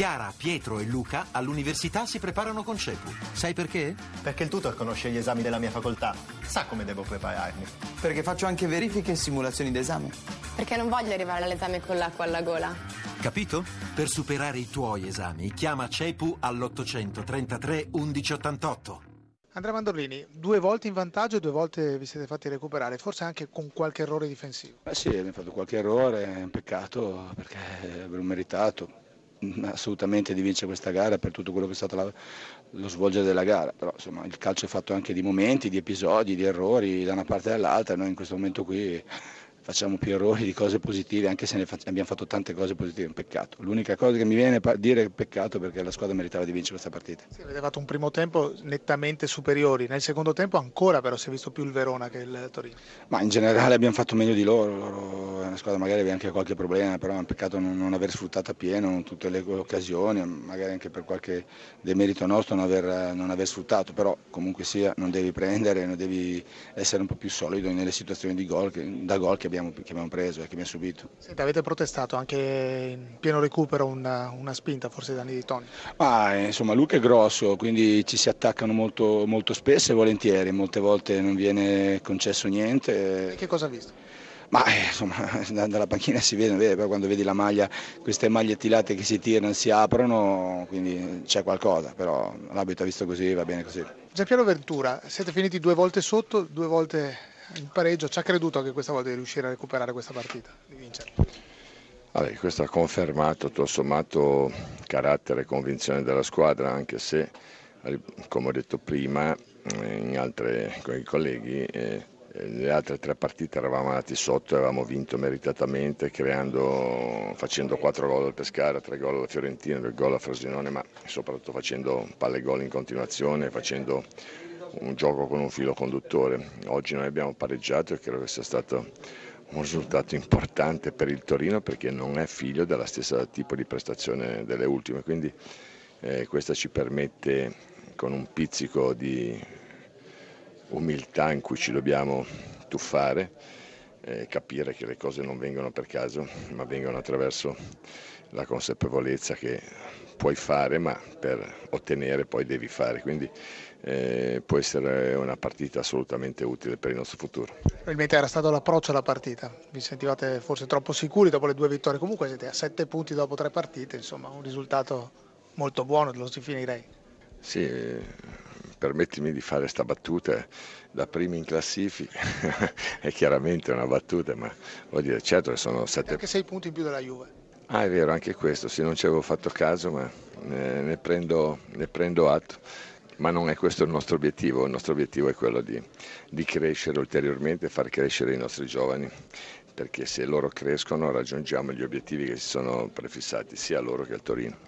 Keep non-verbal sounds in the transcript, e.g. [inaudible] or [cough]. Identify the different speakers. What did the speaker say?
Speaker 1: Chiara, Pietro e Luca all'università si preparano con CEPU. Sai perché?
Speaker 2: Perché il tutor conosce gli esami della mia facoltà, sa come devo prepararmi.
Speaker 3: Perché faccio anche verifiche e simulazioni d'esame.
Speaker 4: Perché non voglio arrivare all'esame con l'acqua alla gola.
Speaker 1: Capito? Per superare i tuoi esami, chiama CEPU all'833 1188.
Speaker 5: Andrea Mandorlini, due volte in vantaggio e due volte vi siete fatti recuperare, forse anche con qualche errore difensivo.
Speaker 6: Eh sì, abbiamo fatto qualche errore, è un peccato perché avremmo meritato assolutamente di vincere questa gara per tutto quello che è stato la, lo svolgere della gara, però insomma il calcio è fatto anche di momenti, di episodi, di errori da una parte e dall'altra, noi in questo momento qui facciamo più errori di cose positive, anche se ne fac- abbiamo fatto tante cose positive, è un peccato. L'unica cosa che mi viene a dire è peccato perché la squadra meritava di vincere questa partita.
Speaker 5: Sì, avete fatto un primo tempo nettamente superiori, nel secondo tempo ancora però si è visto più il Verona che il Torino.
Speaker 6: Ma in generale abbiamo fatto meglio di loro, loro una squadra magari aveva anche qualche problema, però è un peccato non, non aver sfruttato a pieno tutte le occasioni, magari anche per qualche demerito nostro non aver, non aver sfruttato, però comunque sia non devi prendere, non devi essere un po' più solido nelle situazioni di gol, che, da gol che abbiamo, che abbiamo preso e che abbiamo subito.
Speaker 5: Senta, avete protestato anche in pieno recupero una, una spinta forse da anni di Toni?
Speaker 6: Ma insomma Luca è grosso, quindi ci si attaccano molto, molto spesso e volentieri, molte volte non viene concesso niente.
Speaker 5: E che cosa ha visto?
Speaker 6: Ma eh, insomma, [laughs] dalla panchina si vede, vede, però quando vedi la maglia, queste maglie tilate che si tirano, si aprono, quindi c'è qualcosa, però l'abito ha visto così, va bene così.
Speaker 5: Giampiero Ventura, siete finiti due volte sotto, due volte in pareggio, ci ha creduto che questa volta di riuscire a recuperare questa partita, di vincere?
Speaker 7: Vabbè, questo ha confermato tutto sommato carattere e convinzione della squadra, anche se, come ho detto prima, in altre, con i colleghi, eh, le altre tre partite eravamo andati sotto e avevamo vinto meritatamente creando, facendo quattro gol al Pescara, tre gol alla Fiorentina, due gol a Frosinone, ma soprattutto facendo palle gol in continuazione, facendo un gioco con un filo conduttore. Oggi noi abbiamo pareggiato e credo che sia stato un risultato importante per il Torino perché non è figlio della stessa tipo di prestazione delle ultime, quindi eh, questa ci permette con un pizzico di umiltà in cui ci dobbiamo tuffare, eh, capire che le cose non vengono per caso, ma vengono attraverso la consapevolezza che puoi fare, ma per ottenere poi devi fare. Quindi eh, può essere una partita assolutamente utile per il nostro futuro.
Speaker 5: Probabilmente era stato l'approccio alla partita, vi sentivate forse troppo sicuri dopo le due vittorie, comunque siete a sette punti dopo tre partite, insomma un risultato molto buono, lo si finirei.
Speaker 7: Sì, permettimi di fare questa battuta da primi in classifica, [laughs] è chiaramente una battuta, ma vuol dire certo che sono sette...
Speaker 5: Anche sei punti in più della Juve.
Speaker 7: Ah è vero, anche questo, sì non ci avevo fatto caso, ma ne, ne, prendo, ne prendo atto ma non è questo il nostro obiettivo, il nostro obiettivo è quello di, di crescere ulteriormente e far crescere i nostri giovani, perché se loro crescono raggiungiamo gli obiettivi che si sono prefissati sia loro che al Torino.